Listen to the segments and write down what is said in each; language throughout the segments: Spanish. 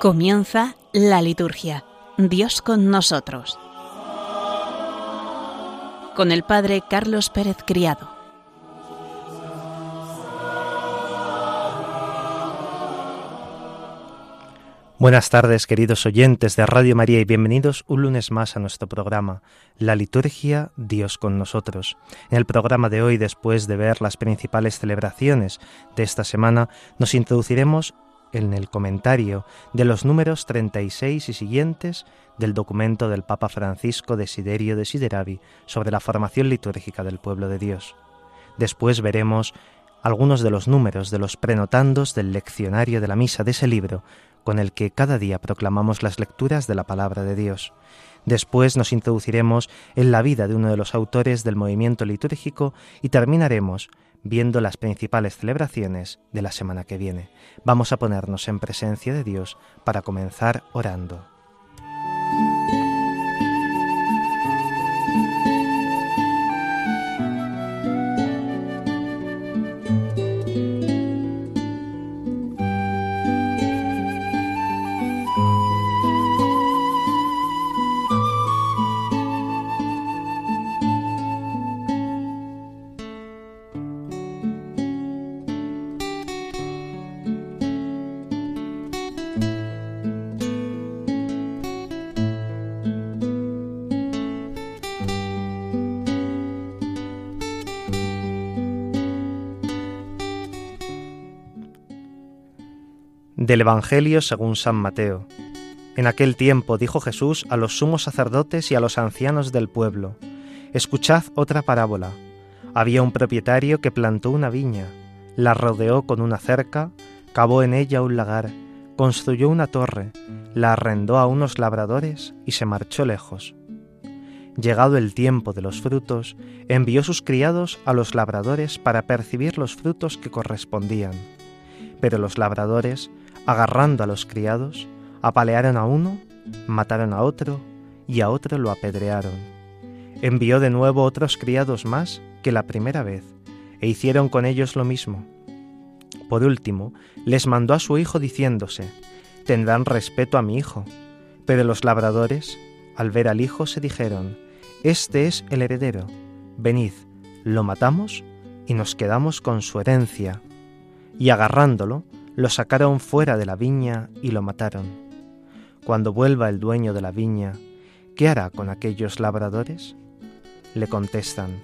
Comienza la liturgia. Dios con nosotros. Con el Padre Carlos Pérez Criado. Buenas tardes, queridos oyentes de Radio María, y bienvenidos un lunes más a nuestro programa, La Liturgia Dios con nosotros. En el programa de hoy, después de ver las principales celebraciones de esta semana, nos introduciremos en el comentario de los números 36 y siguientes del documento del Papa Francisco Desiderio Desideravi sobre la formación litúrgica del pueblo de Dios. Después veremos algunos de los números de los prenotandos del leccionario de la misa de ese libro con el que cada día proclamamos las lecturas de la palabra de Dios. Después nos introduciremos en la vida de uno de los autores del movimiento litúrgico y terminaremos viendo las principales celebraciones de la semana que viene. Vamos a ponernos en presencia de Dios para comenzar orando. Del Evangelio según San Mateo. En aquel tiempo dijo Jesús a los sumos sacerdotes y a los ancianos del pueblo, Escuchad otra parábola. Había un propietario que plantó una viña, la rodeó con una cerca, cavó en ella un lagar, construyó una torre, la arrendó a unos labradores y se marchó lejos. Llegado el tiempo de los frutos, envió sus criados a los labradores para percibir los frutos que correspondían. Pero los labradores, agarrando a los criados, apalearon a uno, mataron a otro y a otro lo apedrearon. Envió de nuevo otros criados más que la primera vez, e hicieron con ellos lo mismo. Por último, les mandó a su hijo diciéndose, Tendrán respeto a mi hijo. Pero los labradores, al ver al hijo, se dijeron, Este es el heredero, venid, lo matamos y nos quedamos con su herencia. Y agarrándolo, lo sacaron fuera de la viña y lo mataron. Cuando vuelva el dueño de la viña, ¿qué hará con aquellos labradores? Le contestan,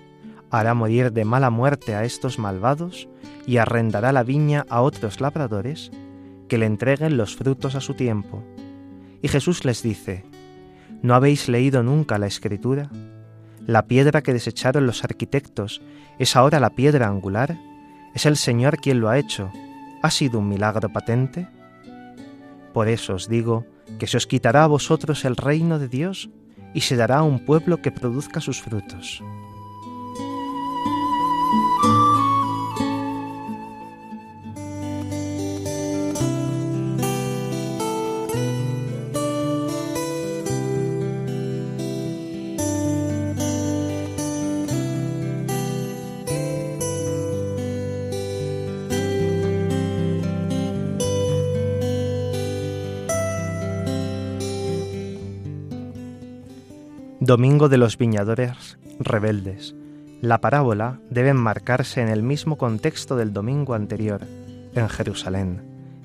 hará morir de mala muerte a estos malvados y arrendará la viña a otros labradores que le entreguen los frutos a su tiempo. Y Jesús les dice, ¿no habéis leído nunca la escritura? La piedra que desecharon los arquitectos es ahora la piedra angular, es el Señor quien lo ha hecho ¿Ha sido un milagro patente? Por eso os digo que se os quitará a vosotros el reino de Dios y se dará a un pueblo que produzca sus frutos. Domingo de los Viñadores Rebeldes. La parábola debe enmarcarse en el mismo contexto del domingo anterior, en Jerusalén,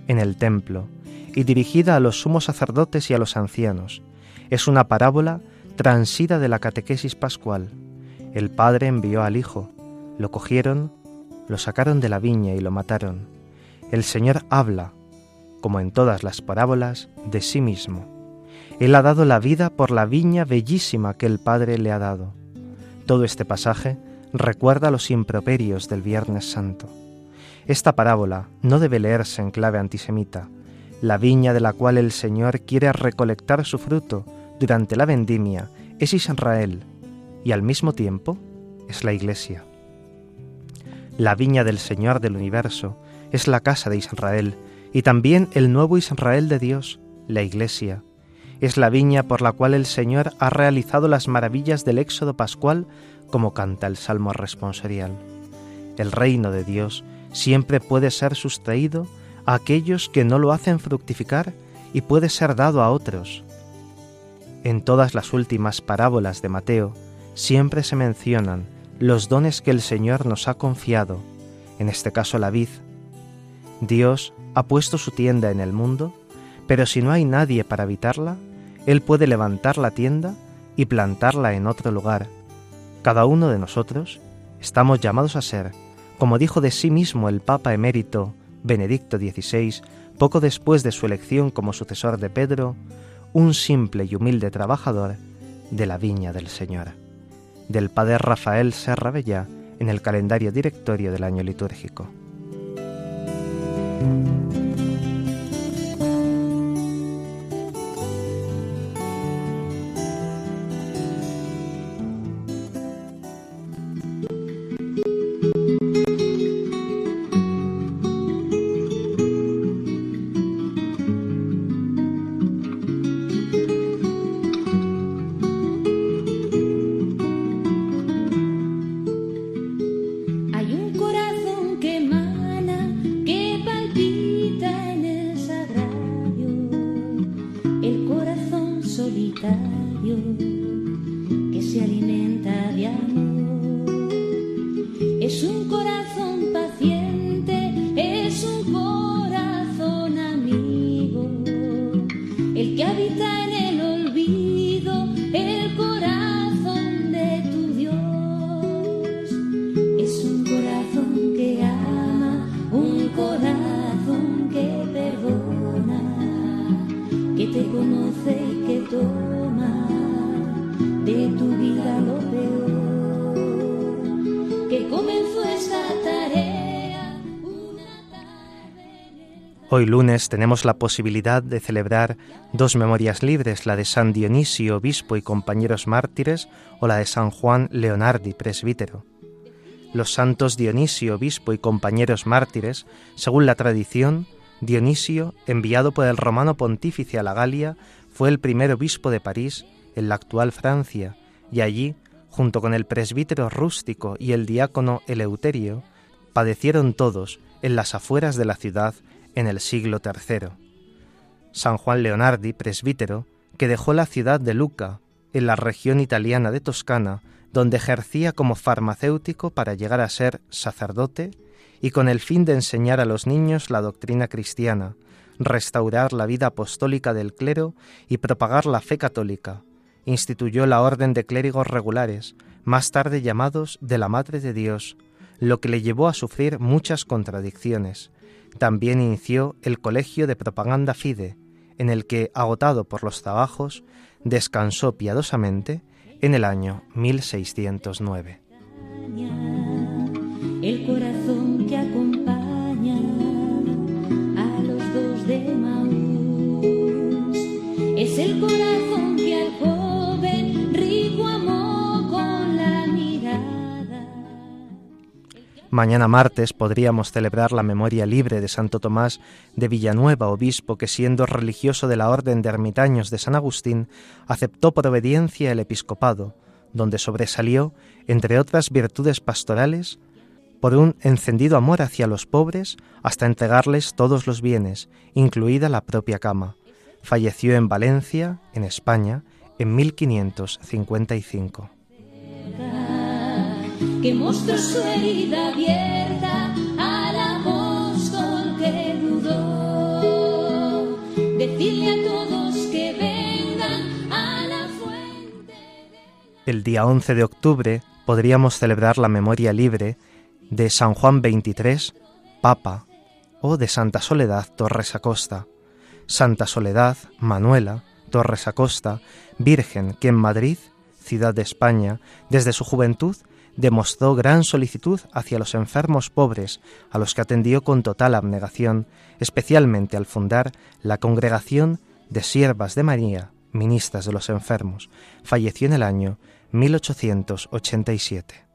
en el templo, y dirigida a los sumos sacerdotes y a los ancianos. Es una parábola transida de la catequesis pascual. El padre envió al hijo, lo cogieron, lo sacaron de la viña y lo mataron. El Señor habla, como en todas las parábolas, de sí mismo él ha dado la vida por la viña bellísima que el Padre le ha dado. Todo este pasaje recuerda los improperios del Viernes Santo. Esta parábola no debe leerse en clave antisemita. La viña de la cual el Señor quiere recolectar su fruto durante la vendimia es Israel y al mismo tiempo es la Iglesia. La viña del Señor del universo es la casa de Israel y también el nuevo Israel de Dios, la Iglesia, es la viña por la cual el Señor ha realizado las maravillas del éxodo pascual, como canta el Salmo responsorial. El reino de Dios siempre puede ser sustraído a aquellos que no lo hacen fructificar y puede ser dado a otros. En todas las últimas parábolas de Mateo siempre se mencionan los dones que el Señor nos ha confiado, en este caso la vid. Dios ha puesto su tienda en el mundo, pero si no hay nadie para habitarla, Él puede levantar la tienda y plantarla en otro lugar. Cada uno de nosotros estamos llamados a ser, como dijo de sí mismo el Papa emérito Benedicto XVI, poco después de su elección como sucesor de Pedro, un simple y humilde trabajador de la viña del Señor. Del padre Rafael Serra Bella en el calendario directorio del año litúrgico. Hoy lunes tenemos la posibilidad de celebrar dos memorias libres, la de San Dionisio, obispo y compañeros mártires, o la de San Juan Leonardi, presbítero. Los santos Dionisio, obispo y compañeros mártires, según la tradición, Dionisio, enviado por el romano pontífice a la Galia, fue el primer obispo de París, en la actual Francia, y allí, junto con el presbítero rústico y el diácono Eleuterio, padecieron todos, en las afueras de la ciudad, en el siglo III. San Juan Leonardi, presbítero, que dejó la ciudad de Luca, en la región italiana de Toscana, donde ejercía como farmacéutico para llegar a ser sacerdote y con el fin de enseñar a los niños la doctrina cristiana, restaurar la vida apostólica del clero y propagar la fe católica. Instituyó la orden de clérigos regulares, más tarde llamados de la Madre de Dios, lo que le llevó a sufrir muchas contradicciones, también inició el Colegio de Propaganda Fide, en el que, agotado por los trabajos, descansó piadosamente en el año 1609. El corazón que acompaña a los dos de Maús es el corazón Mañana martes podríamos celebrar la memoria libre de Santo Tomás de Villanueva, obispo que siendo religioso de la Orden de Ermitaños de San Agustín, aceptó por obediencia el episcopado, donde sobresalió, entre otras virtudes pastorales, por un encendido amor hacia los pobres hasta entregarles todos los bienes, incluida la propia cama. Falleció en Valencia, en España, en 1555 que mostró su herida abierta al apóstol que dudó. Decirle a todos que vengan a la fuente. El día 11 de octubre podríamos celebrar la memoria libre de San Juan XXIII, Papa, o de Santa Soledad Torres Acosta. Santa Soledad, Manuela, Torres Acosta, Virgen, que en Madrid, ciudad de España, desde su juventud demostró gran solicitud hacia los enfermos pobres, a los que atendió con total abnegación, especialmente al fundar la Congregación de Siervas de María, Ministras de los Enfermos. Falleció en el año 1887.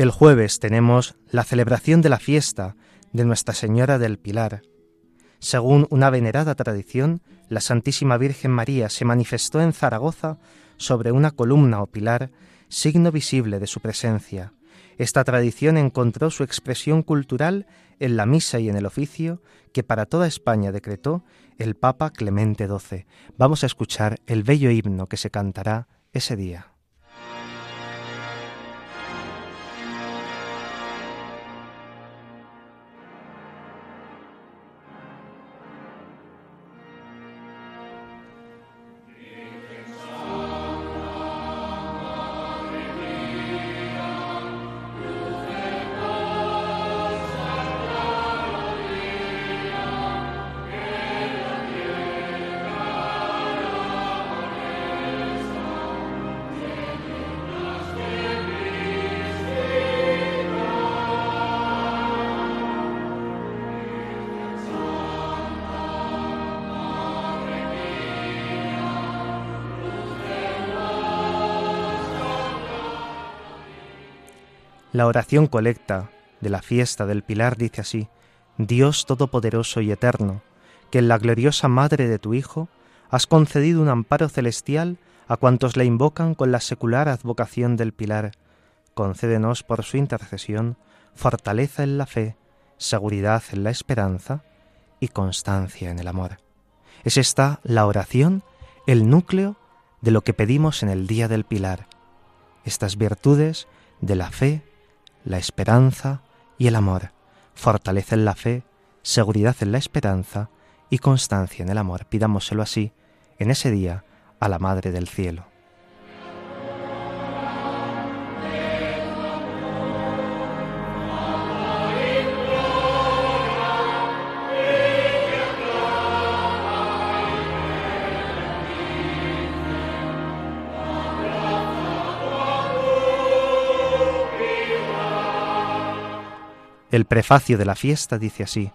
El jueves tenemos la celebración de la fiesta de Nuestra Señora del Pilar. Según una venerada tradición, la Santísima Virgen María se manifestó en Zaragoza sobre una columna o pilar, signo visible de su presencia. Esta tradición encontró su expresión cultural en la misa y en el oficio que para toda España decretó el Papa Clemente XII. Vamos a escuchar el bello himno que se cantará ese día. La oración colecta de la fiesta del Pilar dice así, Dios Todopoderoso y Eterno, que en la gloriosa Madre de tu Hijo has concedido un amparo celestial a cuantos la invocan con la secular advocación del Pilar. Concédenos por su intercesión fortaleza en la fe, seguridad en la esperanza y constancia en el amor. Es esta la oración, el núcleo de lo que pedimos en el día del Pilar. Estas virtudes de la fe, la esperanza y el amor. Fortalecen la fe, seguridad en la esperanza y constancia en el amor. Pidámoselo así en ese día a la Madre del Cielo. El prefacio de la fiesta dice así,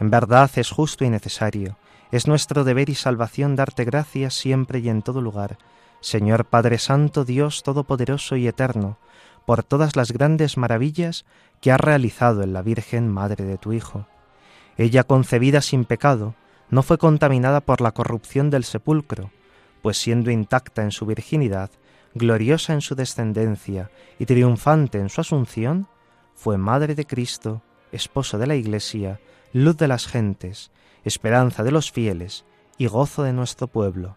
En verdad es justo y necesario, es nuestro deber y salvación darte gracias siempre y en todo lugar, Señor Padre Santo, Dios Todopoderoso y Eterno, por todas las grandes maravillas que has realizado en la Virgen Madre de tu Hijo. Ella concebida sin pecado, no fue contaminada por la corrupción del sepulcro, pues siendo intacta en su virginidad, gloriosa en su descendencia y triunfante en su asunción, fue Madre de Cristo, esposo de la Iglesia, luz de las gentes, esperanza de los fieles y gozo de nuestro pueblo.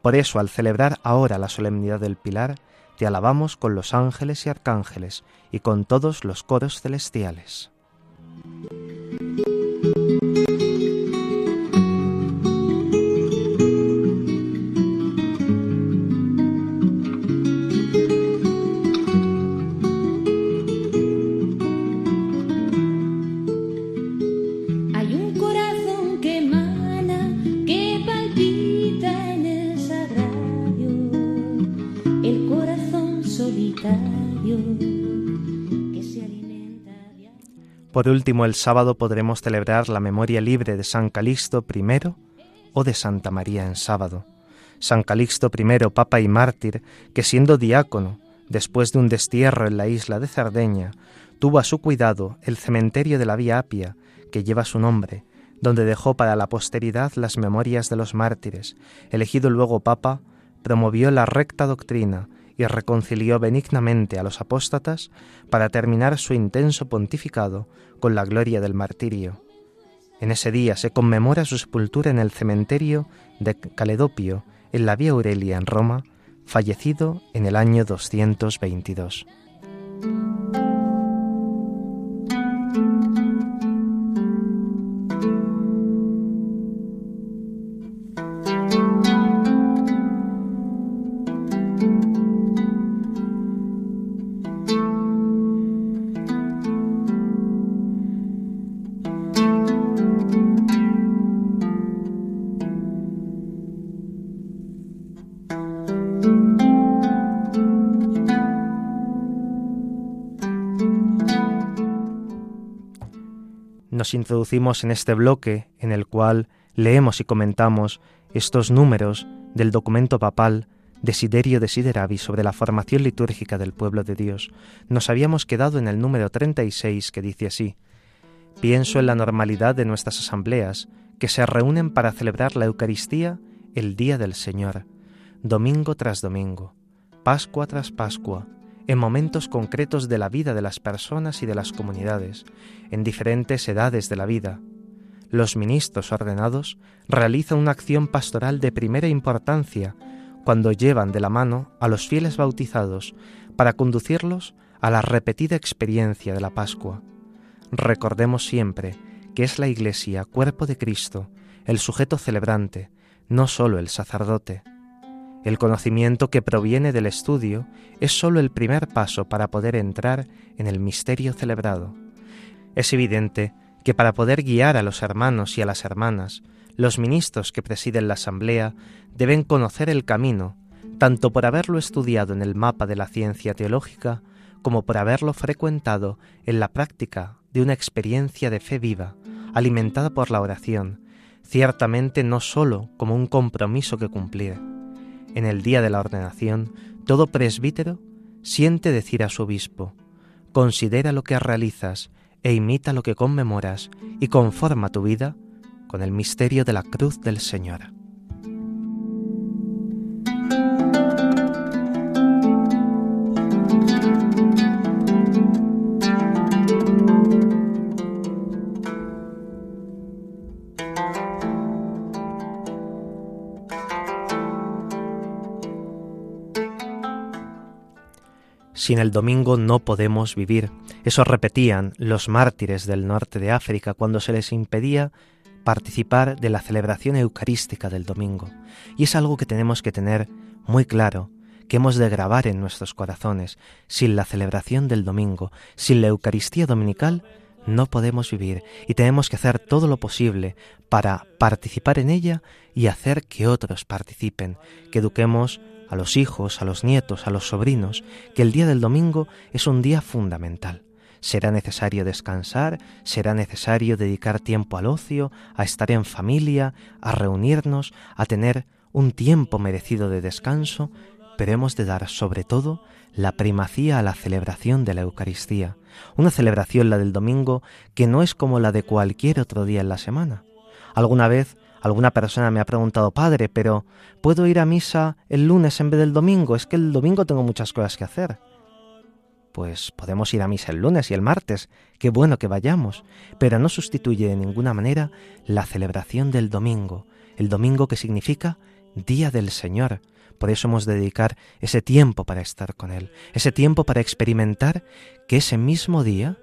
Por eso, al celebrar ahora la solemnidad del Pilar, te alabamos con los ángeles y arcángeles y con todos los coros celestiales. Por último, el sábado podremos celebrar la memoria libre de San Calixto I o de Santa María en sábado. San Calixto I, papa y mártir, que siendo diácono, después de un destierro en la isla de Cerdeña, tuvo a su cuidado el cementerio de la Vía Apia, que lleva su nombre, donde dejó para la posteridad las memorias de los mártires. Elegido luego papa, promovió la recta doctrina y reconcilió benignamente a los apóstatas para terminar su intenso pontificado con la gloria del martirio. En ese día se conmemora su sepultura en el cementerio de Caledopio, en la Vía Aurelia en Roma, fallecido en el año 222. Nos introducimos en este bloque en el cual leemos y comentamos estos números del documento papal Desiderio Desideravi sobre la formación litúrgica del pueblo de Dios, nos habíamos quedado en el número 36 que dice así, Pienso en la normalidad de nuestras asambleas, que se reúnen para celebrar la Eucaristía el día del Señor, domingo tras domingo, Pascua tras Pascua, en momentos concretos de la vida de las personas y de las comunidades, en diferentes edades de la vida. Los ministros ordenados realizan una acción pastoral de primera importancia cuando llevan de la mano a los fieles bautizados para conducirlos a la repetida experiencia de la Pascua. Recordemos siempre que es la Iglesia, cuerpo de Cristo, el sujeto celebrante, no sólo el sacerdote. El conocimiento que proviene del estudio es sólo el primer paso para poder entrar en el misterio celebrado. Es evidente que para poder guiar a los hermanos y a las hermanas, los ministros que presiden la asamblea deben conocer el camino, tanto por haberlo estudiado en el mapa de la ciencia teológica, como por haberlo frecuentado en la práctica de una experiencia de fe viva, alimentada por la oración, ciertamente no sólo como un compromiso que cumplir. En el día de la ordenación, todo presbítero siente decir a su obispo, considera lo que realizas e imita lo que conmemoras y conforma tu vida con el misterio de la cruz del Señor. Sin el domingo no podemos vivir. Eso repetían los mártires del norte de África cuando se les impedía participar de la celebración eucarística del domingo. Y es algo que tenemos que tener muy claro, que hemos de grabar en nuestros corazones. Sin la celebración del domingo, sin la Eucaristía dominical, no podemos vivir y tenemos que hacer todo lo posible para participar en ella y hacer que otros participen, que eduquemos a los hijos, a los nietos, a los sobrinos, que el día del domingo es un día fundamental. Será necesario descansar, será necesario dedicar tiempo al ocio, a estar en familia, a reunirnos, a tener un tiempo merecido de descanso, pero hemos de dar sobre todo la primacía a la celebración de la Eucaristía, una celebración la del domingo que no es como la de cualquier otro día en la semana. Alguna vez Alguna persona me ha preguntado, padre, pero ¿puedo ir a misa el lunes en vez del domingo? Es que el domingo tengo muchas cosas que hacer. Pues podemos ir a misa el lunes y el martes, qué bueno que vayamos, pero no sustituye de ninguna manera la celebración del domingo, el domingo que significa Día del Señor. Por eso hemos de dedicar ese tiempo para estar con Él, ese tiempo para experimentar que ese mismo día,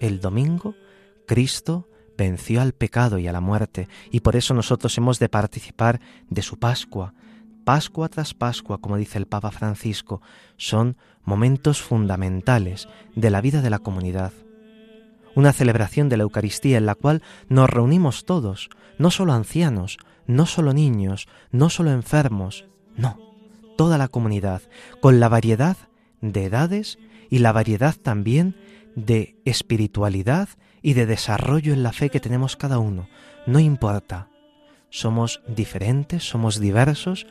el domingo, Cristo venció al pecado y a la muerte, y por eso nosotros hemos de participar de su Pascua. Pascua tras Pascua, como dice el Papa Francisco, son momentos fundamentales de la vida de la comunidad. Una celebración de la Eucaristía en la cual nos reunimos todos, no solo ancianos, no solo niños, no solo enfermos, no, toda la comunidad, con la variedad de edades y la variedad también de espiritualidad y de desarrollo en la fe que tenemos cada uno. No importa. Somos diferentes, somos diversos,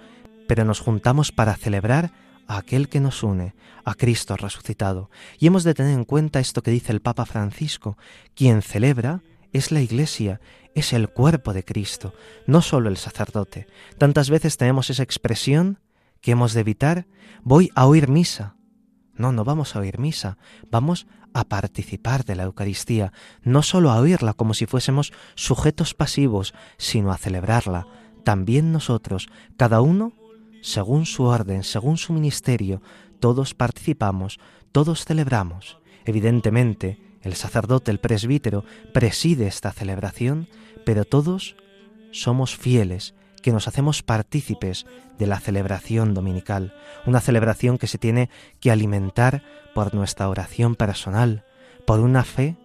pero nos juntamos para celebrar a aquel que nos une, a Cristo resucitado. Y hemos de tener en cuenta esto que dice el Papa Francisco, quien celebra es la Iglesia, es el cuerpo de Cristo, no solo el sacerdote. Tantas veces tenemos esa expresión que hemos de evitar, voy a oír misa. No, no vamos a oír misa, vamos a participar de la Eucaristía, no solo a oírla como si fuésemos sujetos pasivos, sino a celebrarla. También nosotros, cada uno, según su orden, según su ministerio, todos participamos, todos celebramos. Evidentemente, el sacerdote, el presbítero, preside esta celebración, pero todos somos fieles que nos hacemos partícipes de la celebración dominical, una celebración que se tiene que alimentar por nuestra oración personal, por una fe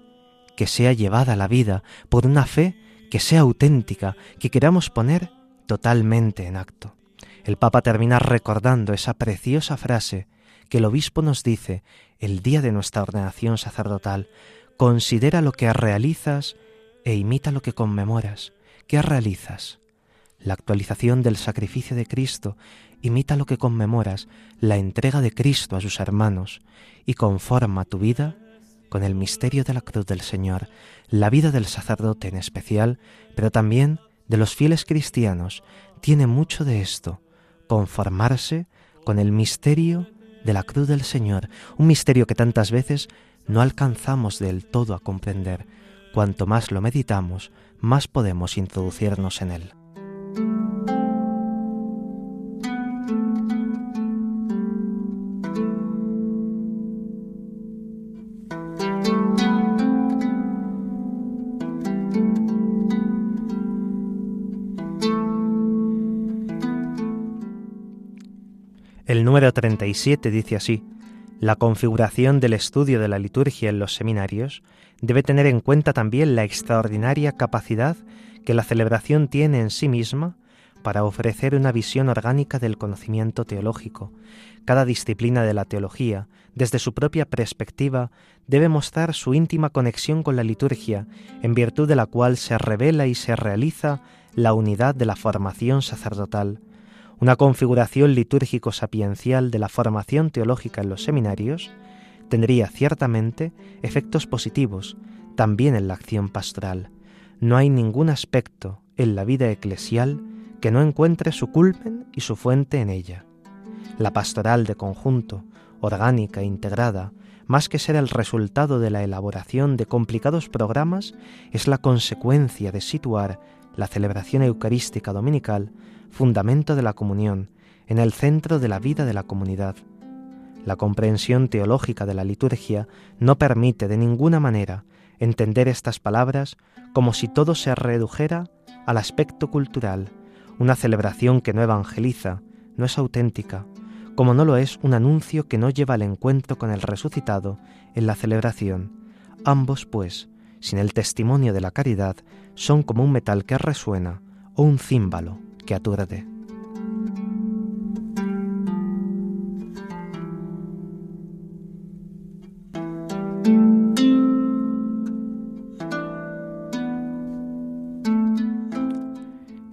que sea llevada a la vida, por una fe que sea auténtica, que queramos poner totalmente en acto. El Papa termina recordando esa preciosa frase que el obispo nos dice el día de nuestra ordenación sacerdotal, considera lo que realizas e imita lo que conmemoras. ¿Qué realizas? La actualización del sacrificio de Cristo imita lo que conmemoras, la entrega de Cristo a sus hermanos, y conforma tu vida con el misterio de la cruz del Señor, la vida del sacerdote en especial, pero también de los fieles cristianos, tiene mucho de esto, conformarse con el misterio de la cruz del Señor, un misterio que tantas veces no alcanzamos del todo a comprender. Cuanto más lo meditamos, más podemos introducirnos en él. El número 37 dice así, la configuración del estudio de la liturgia en los seminarios debe tener en cuenta también la extraordinaria capacidad que la celebración tiene en sí misma para ofrecer una visión orgánica del conocimiento teológico. Cada disciplina de la teología, desde su propia perspectiva, debe mostrar su íntima conexión con la liturgia, en virtud de la cual se revela y se realiza la unidad de la formación sacerdotal. Una configuración litúrgico-sapiencial de la formación teológica en los seminarios tendría ciertamente efectos positivos también en la acción pastoral. No hay ningún aspecto en la vida eclesial que no encuentre su culmen y su fuente en ella. La pastoral de conjunto, orgánica e integrada, más que ser el resultado de la elaboración de complicados programas, es la consecuencia de situar la celebración eucarística dominical fundamento de la comunión, en el centro de la vida de la comunidad. La comprensión teológica de la liturgia no permite de ninguna manera entender estas palabras como si todo se redujera al aspecto cultural. Una celebración que no evangeliza no es auténtica, como no lo es un anuncio que no lleva al encuentro con el resucitado en la celebración. Ambos, pues, sin el testimonio de la caridad, son como un metal que resuena o un címbalo que aturde.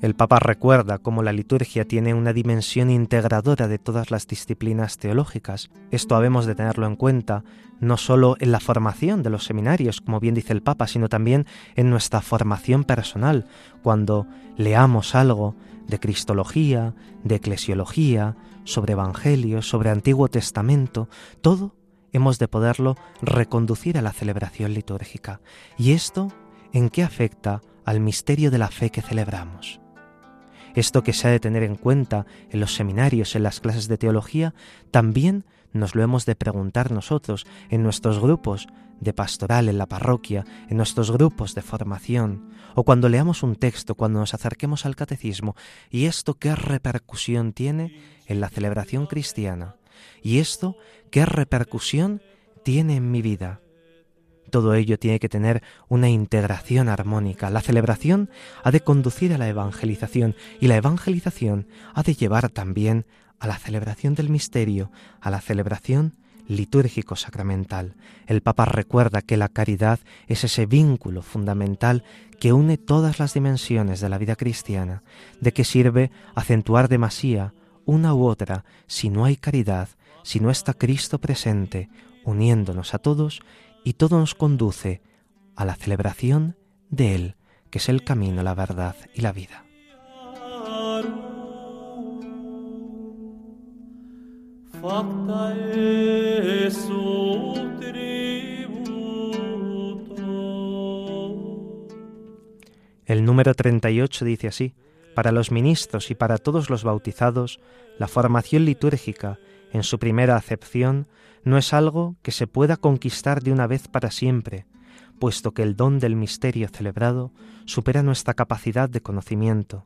El Papa recuerda cómo la liturgia tiene una dimensión integradora de todas las disciplinas teológicas. Esto habemos de tenerlo en cuenta no solo en la formación de los seminarios, como bien dice el Papa, sino también en nuestra formación personal, cuando leamos algo de Cristología, de Eclesiología, sobre Evangelios, sobre Antiguo Testamento, todo hemos de poderlo reconducir a la celebración litúrgica. ¿Y esto en qué afecta al misterio de la fe que celebramos? Esto que se ha de tener en cuenta en los seminarios, en las clases de teología, también nos lo hemos de preguntar nosotros en nuestros grupos de pastoral en la parroquia, en nuestros grupos de formación, o cuando leamos un texto, cuando nos acerquemos al catecismo, y esto qué repercusión tiene en la celebración cristiana, y esto qué repercusión tiene en mi vida. Todo ello tiene que tener una integración armónica. La celebración ha de conducir a la evangelización y la evangelización ha de llevar también a la celebración del misterio, a la celebración litúrgico sacramental. El Papa recuerda que la caridad es ese vínculo fundamental que une todas las dimensiones de la vida cristiana, de que sirve acentuar demasía una u otra si no hay caridad, si no está Cristo presente, uniéndonos a todos y todo nos conduce a la celebración de Él, que es el camino, la verdad y la vida. El número 38 dice así, para los ministros y para todos los bautizados, la formación litúrgica, en su primera acepción, no es algo que se pueda conquistar de una vez para siempre, puesto que el don del misterio celebrado supera nuestra capacidad de conocimiento.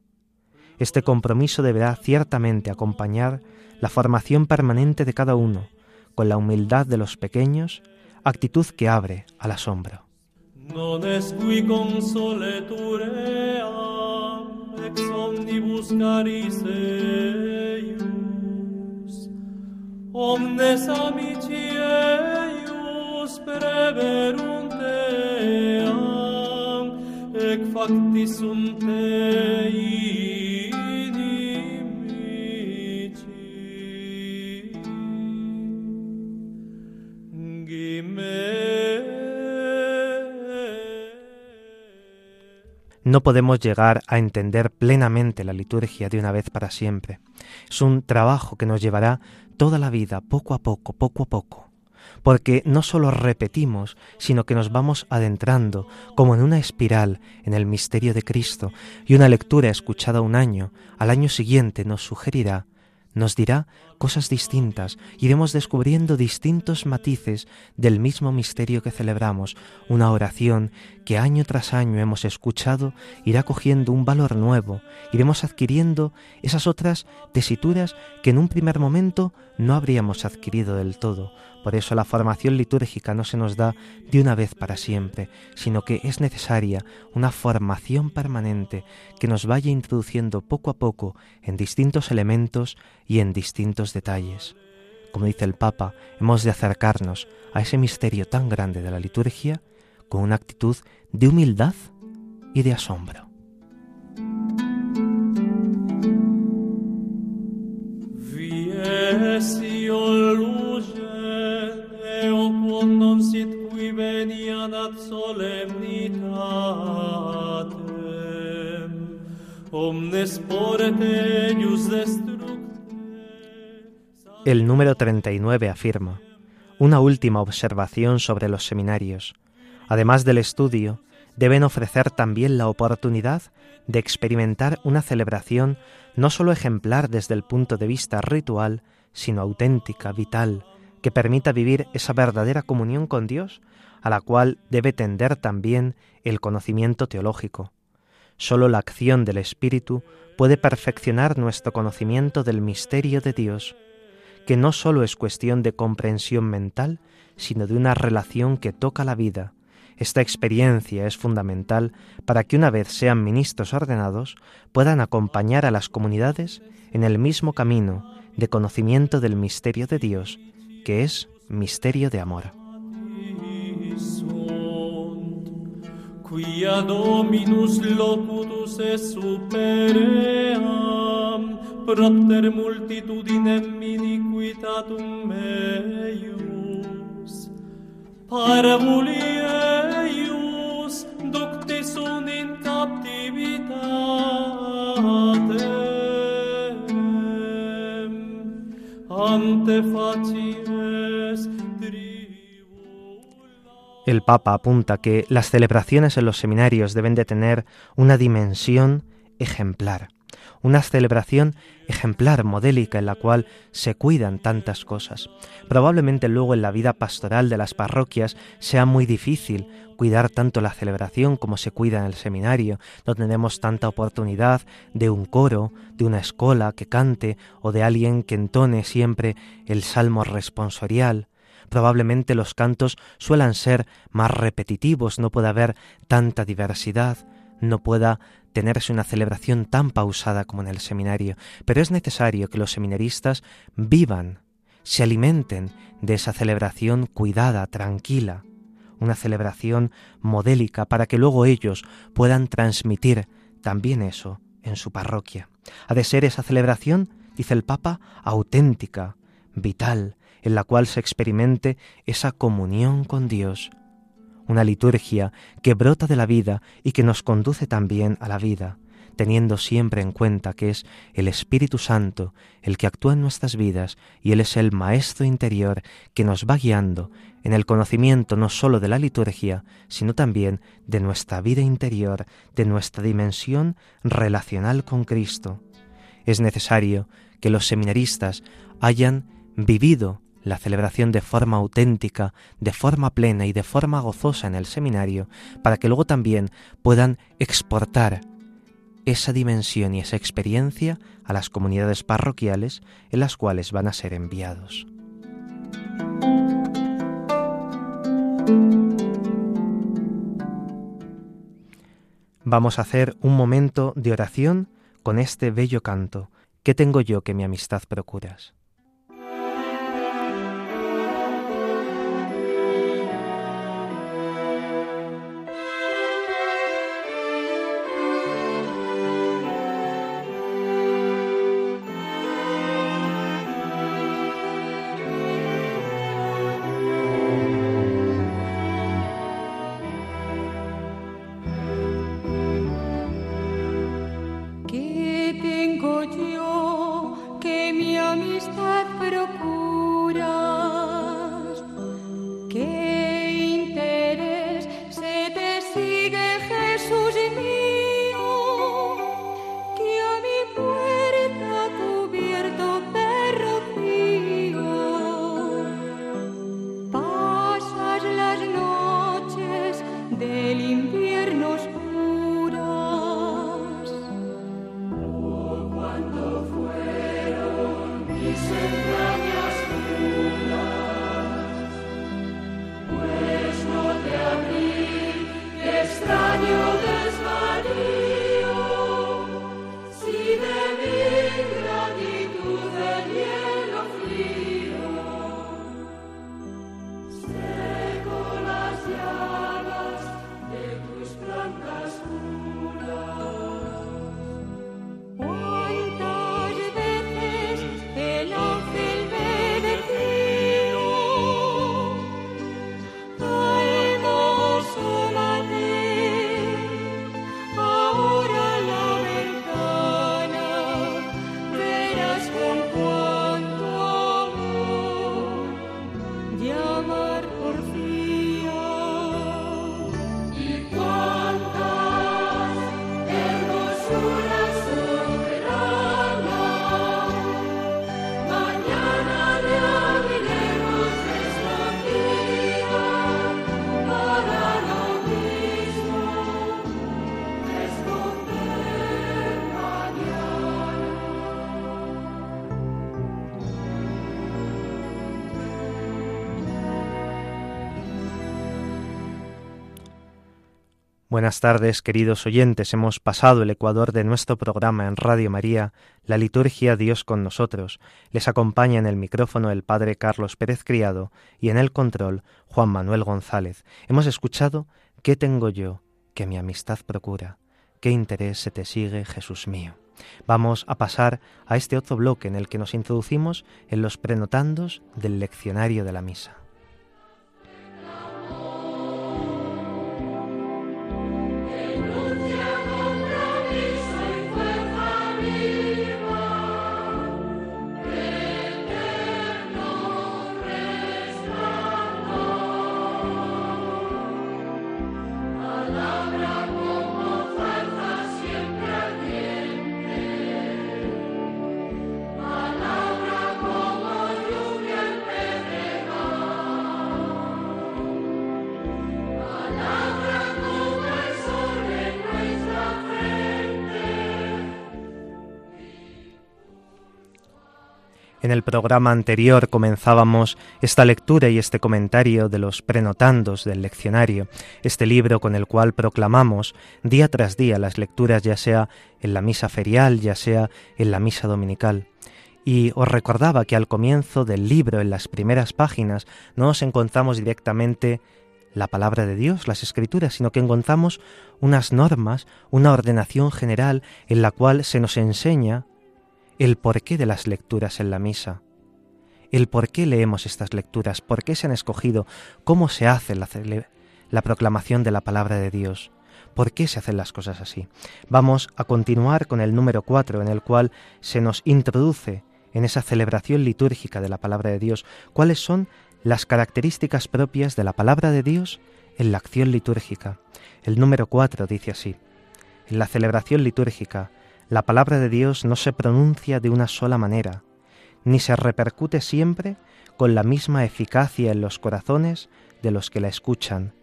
Este compromiso deberá ciertamente acompañar la formación permanente de cada uno, con la humildad de los pequeños, actitud que abre al asombro. No podemos llegar a entender plenamente la liturgia de una vez para siempre. Es un trabajo que nos llevará toda la vida, poco a poco, poco a poco, porque no solo repetimos, sino que nos vamos adentrando como en una espiral en el misterio de Cristo, y una lectura escuchada un año, al año siguiente nos sugerirá nos dirá cosas distintas, iremos descubriendo distintos matices del mismo misterio que celebramos. Una oración que año tras año hemos escuchado irá cogiendo un valor nuevo, iremos adquiriendo esas otras tesituras que en un primer momento no habríamos adquirido del todo, por eso la formación litúrgica no se nos da de una vez para siempre, sino que es necesaria una formación permanente que nos vaya introduciendo poco a poco en distintos elementos y en distintos detalles. Como dice el Papa, hemos de acercarnos a ese misterio tan grande de la liturgia con una actitud de humildad y de asombro. El número 39 afirma una última observación sobre los seminarios. Además del estudio, deben ofrecer también la oportunidad de experimentar una celebración no sólo ejemplar desde el punto de vista ritual, sino auténtica, vital, que permita vivir esa verdadera comunión con Dios, a la cual debe tender también el conocimiento teológico. Sólo la acción del Espíritu puede perfeccionar nuestro conocimiento del misterio de Dios, que no sólo es cuestión de comprensión mental, sino de una relación que toca la vida. Esta experiencia es fundamental para que una vez sean ministros ordenados puedan acompañar a las comunidades en el mismo camino de conocimiento del misterio de Dios, que es misterio de amor. quia dominus locutus est el Papa apunta que las celebraciones en los seminarios deben de tener una dimensión ejemplar, una celebración ejemplar, modélica, en la cual se cuidan tantas cosas. Probablemente luego en la vida pastoral de las parroquias sea muy difícil cuidar tanto la celebración como se cuida en el seminario. No tenemos tanta oportunidad de un coro, de una escuela que cante o de alguien que entone siempre el salmo responsorial. Probablemente los cantos suelan ser más repetitivos, no puede haber tanta diversidad, no pueda tenerse una celebración tan pausada como en el seminario, pero es necesario que los seminaristas vivan, se alimenten de esa celebración cuidada, tranquila, una celebración modélica para que luego ellos puedan transmitir también eso en su parroquia. Ha de ser esa celebración, dice el Papa, auténtica, vital, en la cual se experimente esa comunión con Dios, una liturgia que brota de la vida y que nos conduce también a la vida, teniendo siempre en cuenta que es el Espíritu Santo el que actúa en nuestras vidas y Él es el Maestro interior que nos va guiando en el conocimiento no sólo de la liturgia, sino también de nuestra vida interior, de nuestra dimensión relacional con Cristo. Es necesario que los seminaristas hayan vivido la celebración de forma auténtica, de forma plena y de forma gozosa en el seminario, para que luego también puedan exportar esa dimensión y esa experiencia a las comunidades parroquiales en las cuales van a ser enviados. Vamos a hacer un momento de oración con este bello canto. ¿Qué tengo yo que mi amistad procuras? Buenas tardes, queridos oyentes. Hemos pasado el ecuador de nuestro programa en Radio María, la liturgia Dios con nosotros. Les acompaña en el micrófono el Padre Carlos Pérez Criado y en el control Juan Manuel González. Hemos escuchado ¿Qué tengo yo que mi amistad procura? ¿Qué interés se te sigue, Jesús mío? Vamos a pasar a este otro bloque en el que nos introducimos en los prenotandos del leccionario de la misa. En el programa anterior comenzábamos esta lectura y este comentario de los prenotandos del leccionario, este libro con el cual proclamamos día tras día las lecturas ya sea en la misa ferial, ya sea en la misa dominical. Y os recordaba que al comienzo del libro, en las primeras páginas, no nos encontramos directamente la palabra de Dios, las escrituras, sino que encontramos unas normas, una ordenación general en la cual se nos enseña el porqué de las lecturas en la misa, el por qué leemos estas lecturas, por qué se han escogido, cómo se hace la, la proclamación de la palabra de Dios, por qué se hacen las cosas así. Vamos a continuar con el número 4, en el cual se nos introduce en esa celebración litúrgica de la palabra de Dios cuáles son las características propias de la palabra de Dios en la acción litúrgica. El número 4 dice así, en la celebración litúrgica, la palabra de Dios no se pronuncia de una sola manera, ni se repercute siempre con la misma eficacia en los corazones de los que la escuchan,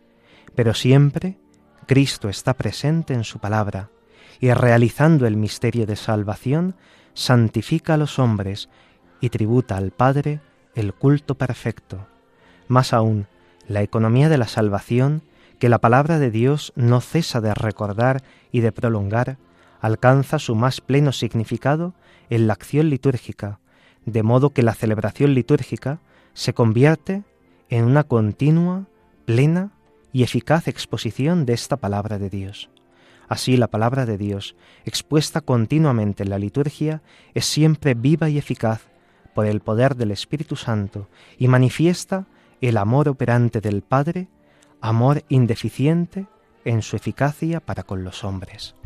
pero siempre Cristo está presente en su palabra y realizando el misterio de salvación, santifica a los hombres y tributa al Padre el culto perfecto. Más aún, la economía de la salvación, que la palabra de Dios no cesa de recordar y de prolongar, alcanza su más pleno significado en la acción litúrgica, de modo que la celebración litúrgica se convierte en una continua, plena y eficaz exposición de esta palabra de Dios. Así la palabra de Dios, expuesta continuamente en la liturgia, es siempre viva y eficaz por el poder del Espíritu Santo y manifiesta el amor operante del Padre, amor indeficiente en su eficacia para con los hombres.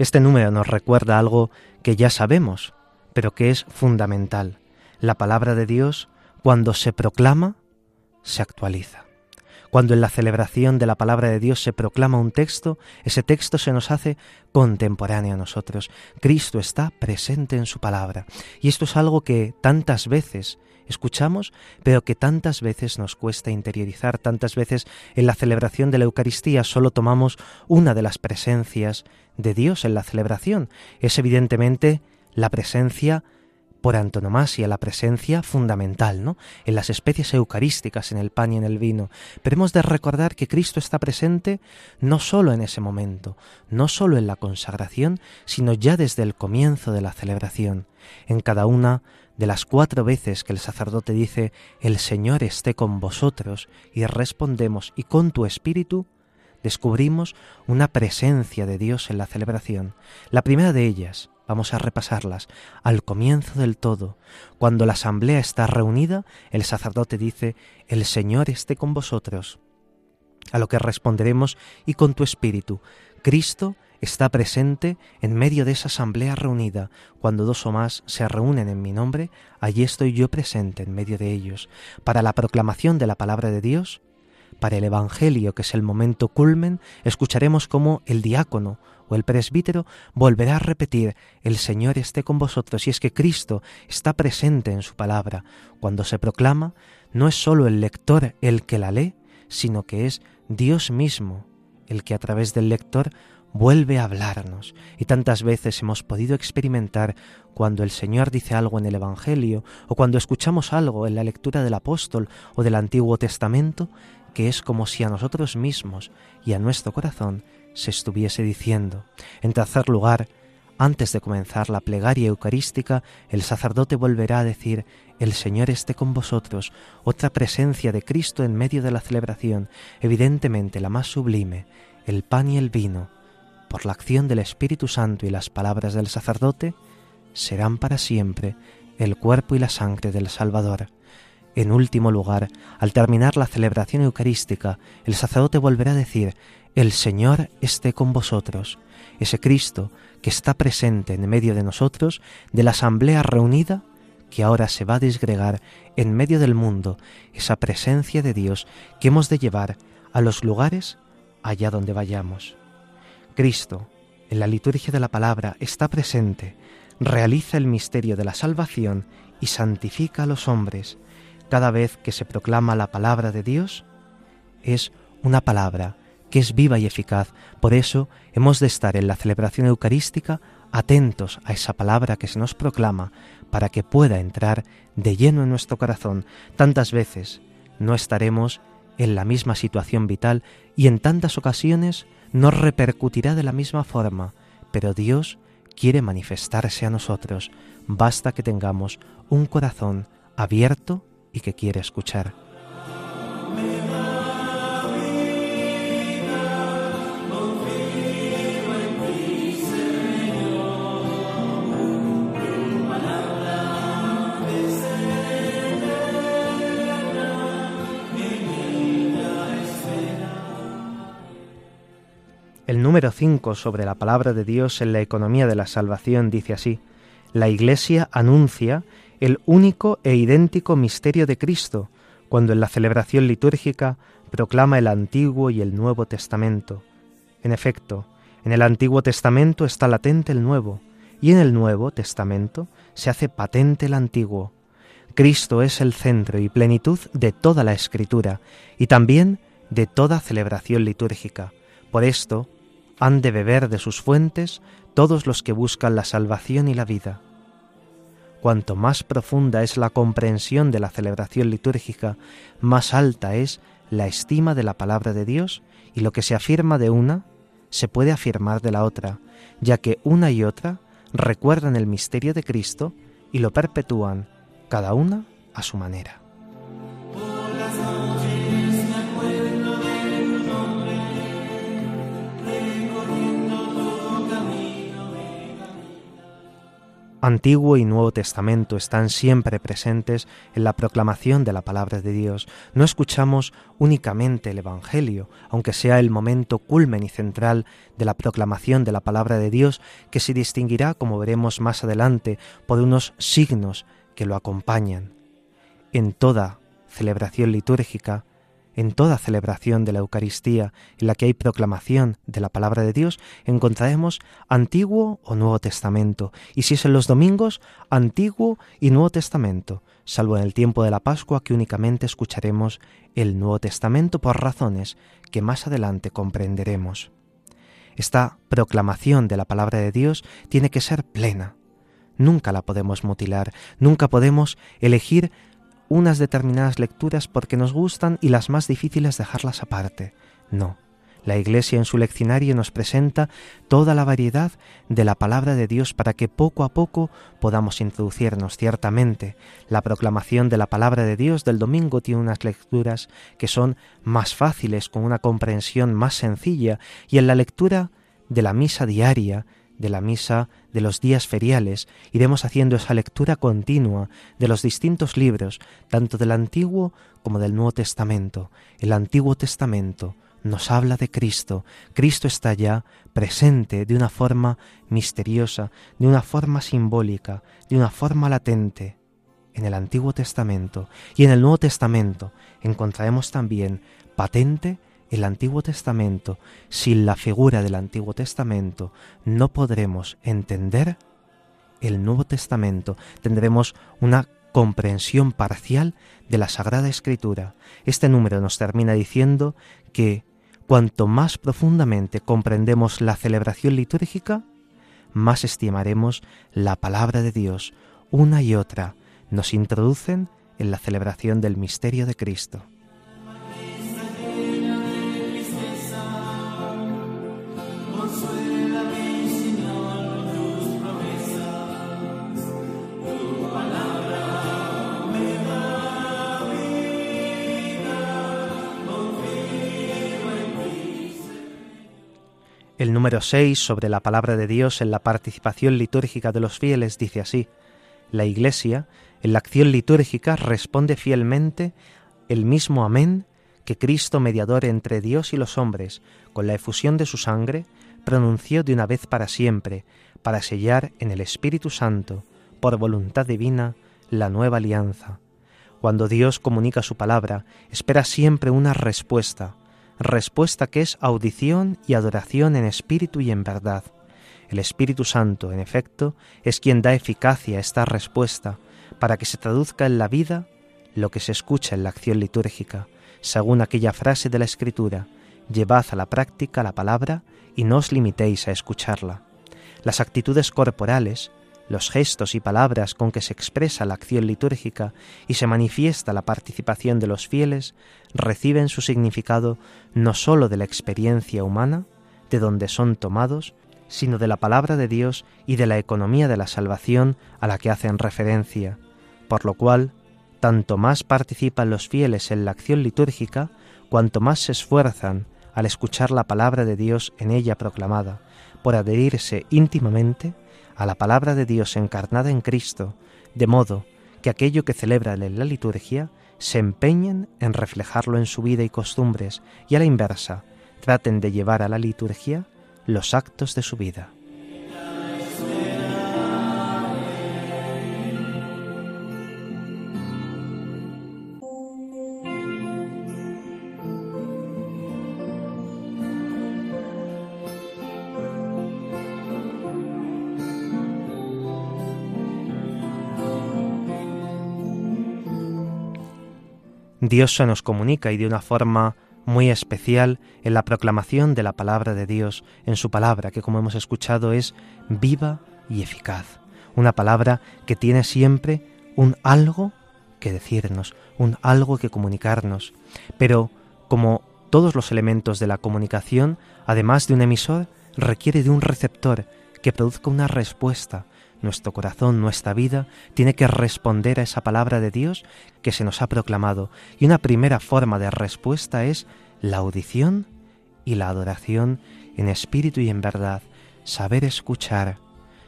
Este número nos recuerda algo que ya sabemos, pero que es fundamental. La palabra de Dios, cuando se proclama, se actualiza. Cuando en la celebración de la palabra de Dios se proclama un texto, ese texto se nos hace contemporáneo a nosotros. Cristo está presente en su palabra. Y esto es algo que tantas veces escuchamos, pero que tantas veces nos cuesta interiorizar, tantas veces en la celebración de la Eucaristía solo tomamos una de las presencias de Dios en la celebración. Es evidentemente la presencia por antonomasia, la presencia fundamental, ¿no? En las especies eucarísticas, en el pan y en el vino. Pero hemos de recordar que Cristo está presente no solo en ese momento, no solo en la consagración, sino ya desde el comienzo de la celebración, en cada una de las cuatro veces que el sacerdote dice, el Señor esté con vosotros, y respondemos, y con tu espíritu, descubrimos una presencia de Dios en la celebración. La primera de ellas, vamos a repasarlas, al comienzo del todo, cuando la asamblea está reunida, el sacerdote dice, el Señor esté con vosotros. A lo que responderemos, y con tu espíritu, Cristo está presente en medio de esa asamblea reunida. Cuando dos o más se reúnen en mi nombre, allí estoy yo presente en medio de ellos, para la proclamación de la palabra de Dios. Para el Evangelio, que es el momento culmen, escucharemos cómo el diácono o el presbítero volverá a repetir, el Señor esté con vosotros, y es que Cristo está presente en su palabra. Cuando se proclama, no es sólo el lector el que la lee, sino que es Dios mismo el que a través del lector vuelve a hablarnos. Y tantas veces hemos podido experimentar cuando el Señor dice algo en el Evangelio o cuando escuchamos algo en la lectura del apóstol o del Antiguo Testamento, que es como si a nosotros mismos y a nuestro corazón se estuviese diciendo. En tercer lugar, antes de comenzar la plegaria eucarística, el sacerdote volverá a decir, el Señor esté con vosotros, otra presencia de Cristo en medio de la celebración, evidentemente la más sublime, el pan y el vino, por la acción del Espíritu Santo y las palabras del sacerdote, serán para siempre el cuerpo y la sangre del Salvador. En último lugar, al terminar la celebración eucarística, el sacerdote volverá a decir, el Señor esté con vosotros, ese Cristo que está presente en medio de nosotros, de la asamblea reunida, que ahora se va a disgregar en medio del mundo, esa presencia de Dios que hemos de llevar a los lugares allá donde vayamos. Cristo, en la liturgia de la palabra, está presente, realiza el misterio de la salvación y santifica a los hombres. Cada vez que se proclama la palabra de Dios, es una palabra que es viva y eficaz. Por eso hemos de estar en la celebración eucarística atentos a esa palabra que se nos proclama para que pueda entrar de lleno en nuestro corazón. Tantas veces no estaremos en la misma situación vital y en tantas ocasiones no repercutirá de la misma forma, pero Dios quiere manifestarse a nosotros. Basta que tengamos un corazón abierto y que quiere escuchar. Número 5 sobre la palabra de Dios en la economía de la salvación dice así, la Iglesia anuncia el único e idéntico misterio de Cristo, cuando en la celebración litúrgica proclama el Antiguo y el Nuevo Testamento. En efecto, en el Antiguo Testamento está latente el Nuevo, y en el Nuevo Testamento se hace patente el Antiguo. Cristo es el centro y plenitud de toda la Escritura, y también de toda celebración litúrgica. Por esto, han de beber de sus fuentes todos los que buscan la salvación y la vida. Cuanto más profunda es la comprensión de la celebración litúrgica, más alta es la estima de la palabra de Dios y lo que se afirma de una se puede afirmar de la otra, ya que una y otra recuerdan el misterio de Cristo y lo perpetúan, cada una a su manera. Antiguo y Nuevo Testamento están siempre presentes en la proclamación de la palabra de Dios. No escuchamos únicamente el Evangelio, aunque sea el momento culmen y central de la proclamación de la palabra de Dios, que se distinguirá, como veremos más adelante, por unos signos que lo acompañan. En toda celebración litúrgica en toda celebración de la Eucaristía en la que hay proclamación de la palabra de Dios, encontraremos Antiguo o Nuevo Testamento, y si es en los domingos, Antiguo y Nuevo Testamento, salvo en el tiempo de la Pascua que únicamente escucharemos el Nuevo Testamento por razones que más adelante comprenderemos. Esta proclamación de la palabra de Dios tiene que ser plena. Nunca la podemos mutilar, nunca podemos elegir unas determinadas lecturas porque nos gustan y las más difíciles dejarlas aparte. No. La Iglesia en su leccionario nos presenta toda la variedad de la palabra de Dios para que poco a poco podamos introducirnos ciertamente. La proclamación de la palabra de Dios del domingo tiene unas lecturas que son más fáciles, con una comprensión más sencilla, y en la lectura de la misa diaria de la misa de los días feriales, iremos haciendo esa lectura continua de los distintos libros, tanto del Antiguo como del Nuevo Testamento. El Antiguo Testamento nos habla de Cristo. Cristo está ya presente de una forma misteriosa, de una forma simbólica, de una forma latente. En el Antiguo Testamento y en el Nuevo Testamento encontraremos también patente el Antiguo Testamento. Sin la figura del Antiguo Testamento no podremos entender el Nuevo Testamento. Tendremos una comprensión parcial de la Sagrada Escritura. Este número nos termina diciendo que cuanto más profundamente comprendemos la celebración litúrgica, más estimaremos la palabra de Dios. Una y otra nos introducen en la celebración del misterio de Cristo. El número 6 sobre la palabra de Dios en la participación litúrgica de los fieles dice así, la Iglesia en la acción litúrgica responde fielmente el mismo amén que Cristo, mediador entre Dios y los hombres, con la efusión de su sangre, pronunció de una vez para siempre, para sellar en el Espíritu Santo, por voluntad divina, la nueva alianza. Cuando Dios comunica su palabra, espera siempre una respuesta, respuesta que es audición y adoración en espíritu y en verdad. El Espíritu Santo, en efecto, es quien da eficacia a esta respuesta para que se traduzca en la vida lo que se escucha en la acción litúrgica, según aquella frase de la Escritura, llevad a la práctica la palabra y no os limitéis a escucharla. Las actitudes corporales, los gestos y palabras con que se expresa la acción litúrgica y se manifiesta la participación de los fieles reciben su significado no sólo de la experiencia humana, de donde son tomados, sino de la palabra de Dios y de la economía de la salvación a la que hacen referencia, por lo cual, tanto más participan los fieles en la acción litúrgica, cuanto más se esfuerzan al escuchar la palabra de Dios en ella proclamada, por adherirse íntimamente a la palabra de Dios encarnada en Cristo, de modo que aquello que celebran en la liturgia se empeñen en reflejarlo en su vida y costumbres y a la inversa, traten de llevar a la liturgia los actos de su vida. Dios se nos comunica y de una forma muy especial en la proclamación de la palabra de Dios, en su palabra, que como hemos escuchado es viva y eficaz. Una palabra que tiene siempre un algo que decirnos, un algo que comunicarnos. Pero como todos los elementos de la comunicación, además de un emisor, requiere de un receptor que produzca una respuesta, nuestro corazón, nuestra vida, tiene que responder a esa palabra de Dios que se nos ha proclamado. Y una primera forma de respuesta es la audición y la adoración en espíritu y en verdad, saber escuchar,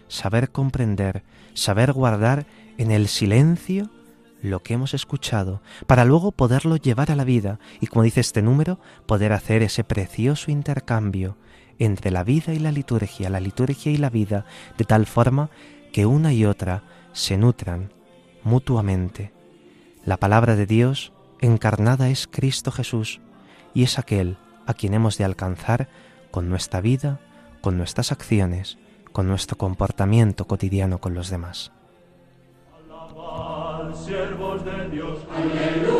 saber comprender, saber guardar en el silencio lo que hemos escuchado, para luego poderlo llevar a la vida y, como dice este número, poder hacer ese precioso intercambio entre la vida y la liturgia, la liturgia y la vida, de tal forma que una y otra se nutran mutuamente. La palabra de Dios encarnada es Cristo Jesús y es aquel a quien hemos de alcanzar con nuestra vida, con nuestras acciones, con nuestro comportamiento cotidiano con los demás. siervos de Dios. Aleluya.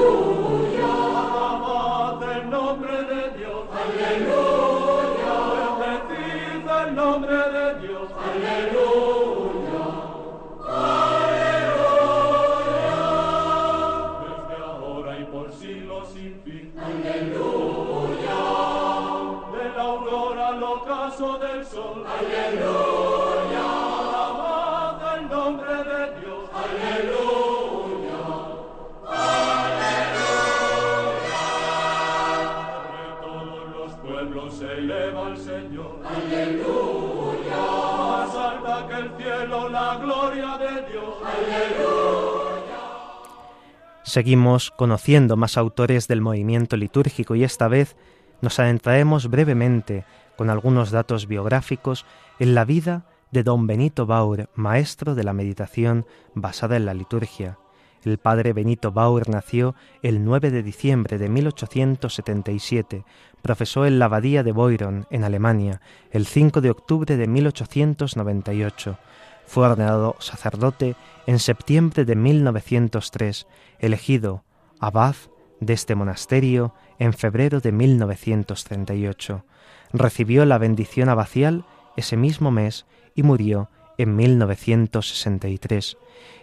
Seguimos conociendo más autores del movimiento litúrgico y esta vez nos adentraremos brevemente con algunos datos biográficos en la vida de don Benito Baur, maestro de la meditación basada en la liturgia. El padre Benito Baur nació el 9 de diciembre de 1877, profesó en la abadía de Boiron, en Alemania, el 5 de octubre de 1898. Fue ordenado sacerdote en septiembre de 1903, elegido abad de este monasterio en febrero de 1938. Recibió la bendición abacial ese mismo mes y murió en 1963.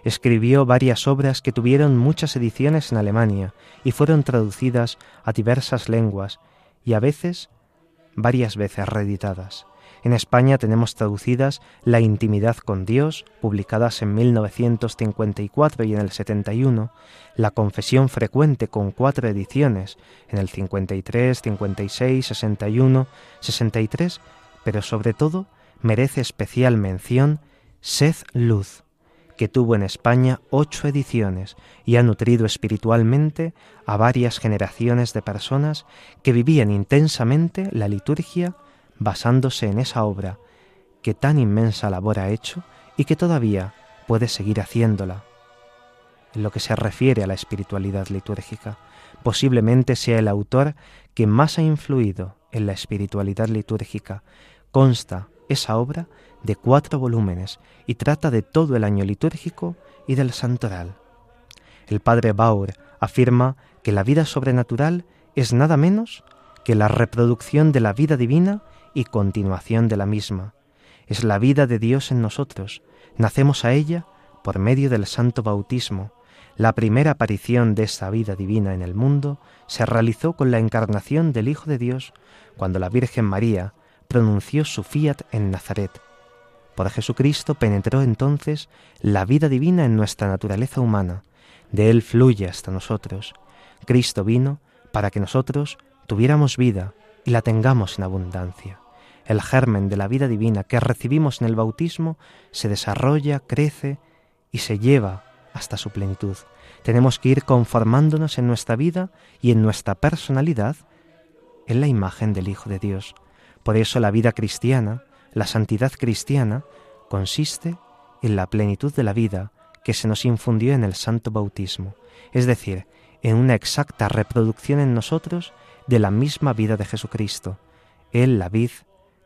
Escribió varias obras que tuvieron muchas ediciones en Alemania y fueron traducidas a diversas lenguas y a veces varias veces reeditadas. En España tenemos traducidas La intimidad con Dios, publicadas en 1954 y en el 71, La confesión frecuente con cuatro ediciones, en el 53, 56, 61, 63, pero sobre todo merece especial mención Sed Luz, que tuvo en España ocho ediciones y ha nutrido espiritualmente a varias generaciones de personas que vivían intensamente la liturgia basándose en esa obra que tan inmensa labor ha hecho y que todavía puede seguir haciéndola. En lo que se refiere a la espiritualidad litúrgica, posiblemente sea el autor que más ha influido en la espiritualidad litúrgica. Consta esa obra de cuatro volúmenes y trata de todo el año litúrgico y del santoral. El padre Bauer afirma que la vida sobrenatural es nada menos que la reproducción de la vida divina y continuación de la misma. Es la vida de Dios en nosotros. Nacemos a ella por medio del santo bautismo. La primera aparición de esa vida divina en el mundo se realizó con la encarnación del Hijo de Dios, cuando la Virgen María pronunció su fiat en Nazaret. Por Jesucristo penetró entonces la vida divina en nuestra naturaleza humana. De Él fluye hasta nosotros. Cristo vino para que nosotros tuviéramos vida y la tengamos en abundancia. El germen de la vida divina que recibimos en el bautismo se desarrolla, crece y se lleva hasta su plenitud. Tenemos que ir conformándonos en nuestra vida y en nuestra personalidad en la imagen del Hijo de Dios. Por eso la vida cristiana, la santidad cristiana, consiste en la plenitud de la vida que se nos infundió en el santo bautismo, es decir, en una exacta reproducción en nosotros de la misma vida de Jesucristo. Él, la vid,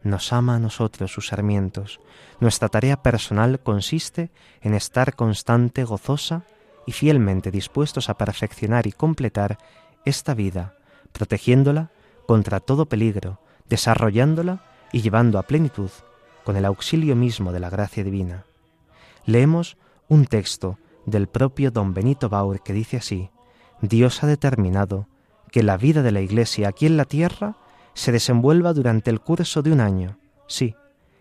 nos ama a nosotros, sus sarmientos. Nuestra tarea personal consiste en estar constante, gozosa y fielmente dispuestos a perfeccionar y completar esta vida, protegiéndola contra todo peligro, desarrollándola y llevando a plenitud con el auxilio mismo de la gracia divina. Leemos un texto del propio don Benito Baur que dice así, Dios ha determinado que la vida de la Iglesia aquí en la tierra se desenvuelva durante el curso de un año. Sí,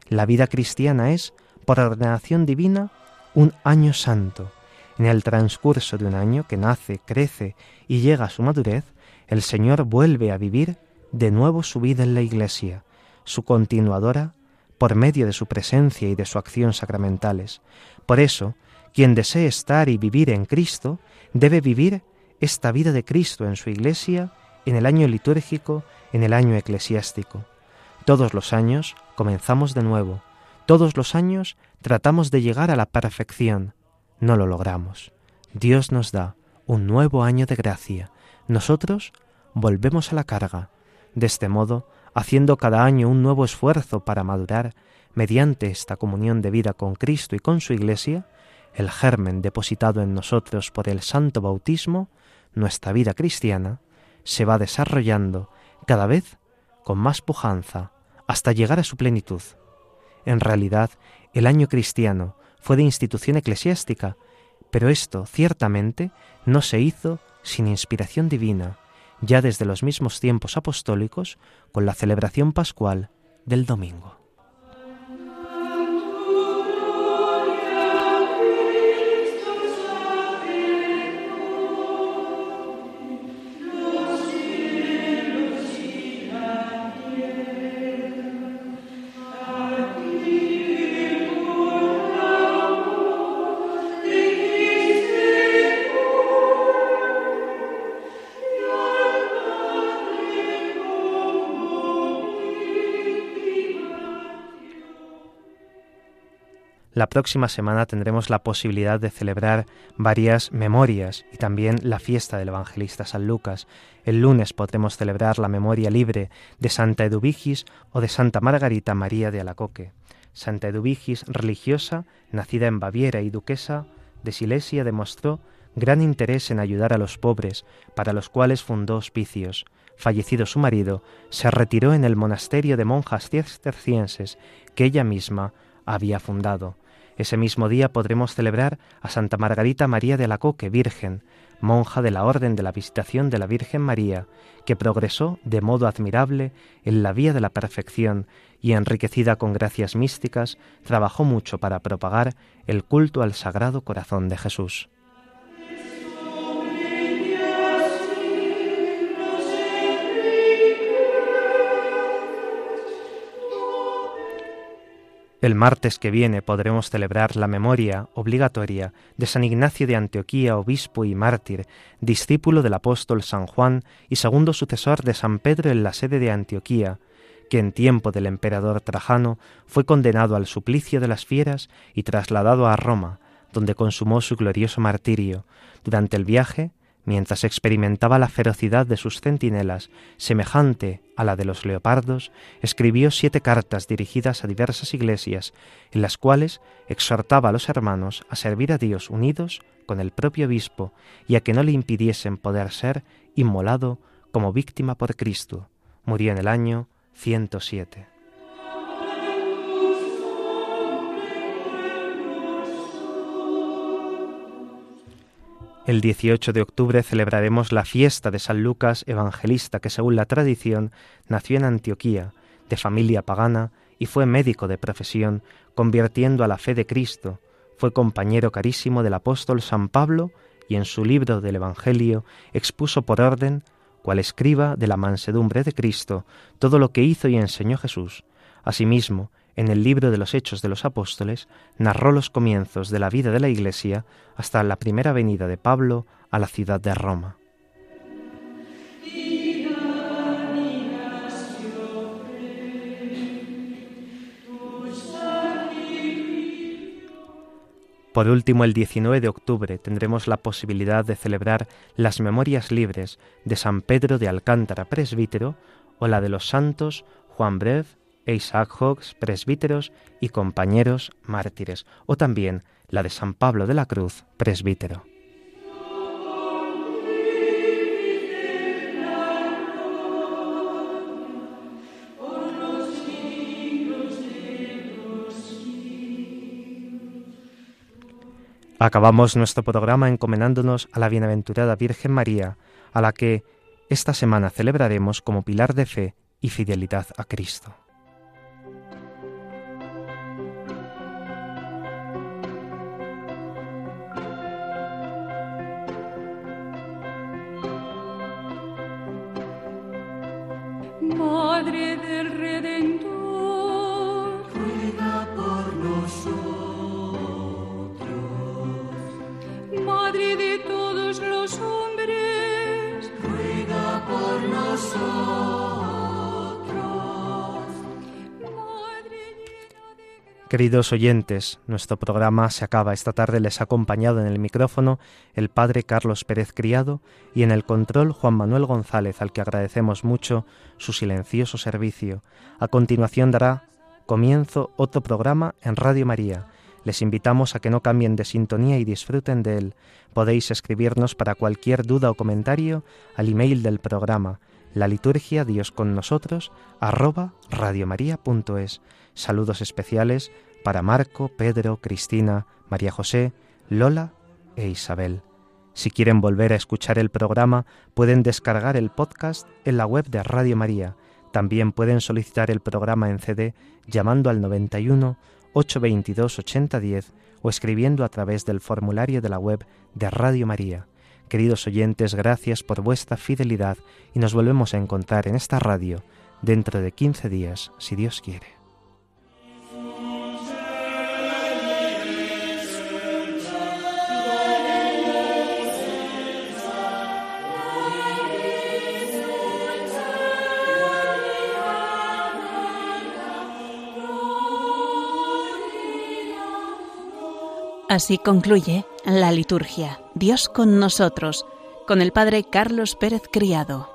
la vida cristiana es, por ordenación divina, un año santo. En el transcurso de un año que nace, crece y llega a su madurez, el Señor vuelve a vivir de nuevo su vida en la Iglesia, su continuadora, por medio de su presencia y de su acción sacramentales. Por eso, quien desee estar y vivir en Cristo, debe vivir esta vida de Cristo en su iglesia en el año litúrgico, en el año eclesiástico. Todos los años comenzamos de nuevo, todos los años tratamos de llegar a la perfección, no lo logramos. Dios nos da un nuevo año de gracia, nosotros volvemos a la carga, de este modo, haciendo cada año un nuevo esfuerzo para madurar, mediante esta comunión de vida con Cristo y con su Iglesia, el germen depositado en nosotros por el santo bautismo, nuestra vida cristiana se va desarrollando cada vez con más pujanza hasta llegar a su plenitud. En realidad, el año cristiano fue de institución eclesiástica, pero esto ciertamente no se hizo sin inspiración divina, ya desde los mismos tiempos apostólicos con la celebración pascual del domingo. La próxima semana tendremos la posibilidad de celebrar varias memorias y también la fiesta del evangelista San Lucas. El lunes podremos celebrar la memoria libre de Santa Eduvigis o de Santa Margarita María de Alacoque. Santa Eduvigis, religiosa, nacida en Baviera y duquesa de Silesia, demostró gran interés en ayudar a los pobres, para los cuales fundó hospicios. Fallecido su marido, se retiró en el monasterio de monjas cistercienses que ella misma había fundado. Ese mismo día podremos celebrar a Santa Margarita María de Alacoque, Virgen, monja de la Orden de la Visitación de la Virgen María, que progresó de modo admirable en la vía de la perfección y enriquecida con gracias místicas, trabajó mucho para propagar el culto al Sagrado Corazón de Jesús. El martes que viene podremos celebrar la memoria obligatoria de San Ignacio de Antioquía, obispo y mártir, discípulo del apóstol San Juan y segundo sucesor de San Pedro en la sede de Antioquía, que en tiempo del emperador Trajano fue condenado al suplicio de las fieras y trasladado a Roma, donde consumó su glorioso martirio. Durante el viaje mientras experimentaba la ferocidad de sus centinelas, semejante a la de los leopardos, escribió siete cartas dirigidas a diversas iglesias, en las cuales exhortaba a los hermanos a servir a Dios unidos con el propio obispo y a que no le impidiesen poder ser inmolado como víctima por Cristo. Murió en el año 107. El 18 de octubre celebraremos la fiesta de San Lucas Evangelista, que según la tradición nació en Antioquía, de familia pagana, y fue médico de profesión, convirtiendo a la fe de Cristo. Fue compañero carísimo del apóstol San Pablo y en su libro del Evangelio expuso por orden, cual escriba de la mansedumbre de Cristo, todo lo que hizo y enseñó Jesús. Asimismo, en el libro de los Hechos de los Apóstoles, narró los comienzos de la vida de la Iglesia hasta la primera venida de Pablo a la ciudad de Roma. Por último, el 19 de octubre tendremos la posibilidad de celebrar las memorias libres de San Pedro de Alcántara, presbítero, o la de los santos Juan Brev, e Isaac Hawks, presbíteros y compañeros mártires, o también la de San Pablo de la Cruz, presbítero. Acabamos nuestro programa encomendándonos a la bienaventurada Virgen María, a la que esta semana celebraremos como pilar de fe y fidelidad a Cristo. Queridos oyentes, nuestro programa se acaba. Esta tarde les ha acompañado en el micrófono el padre Carlos Pérez Criado y en el control Juan Manuel González, al que agradecemos mucho su silencioso servicio. A continuación dará comienzo otro programa en Radio María. Les invitamos a que no cambien de sintonía y disfruten de él. Podéis escribirnos para cualquier duda o comentario al email del programa la liturgia Dios con nosotros arroba radiomaria.es. Saludos especiales para Marco, Pedro, Cristina, María José, Lola e Isabel. Si quieren volver a escuchar el programa, pueden descargar el podcast en la web de Radio María. También pueden solicitar el programa en CD llamando al 91 822 8010 o escribiendo a través del formulario de la web de Radio María. Queridos oyentes, gracias por vuestra fidelidad y nos volvemos a encontrar en esta radio dentro de 15 días, si Dios quiere. Así concluye la liturgia. Dios con nosotros, con el Padre Carlos Pérez Criado.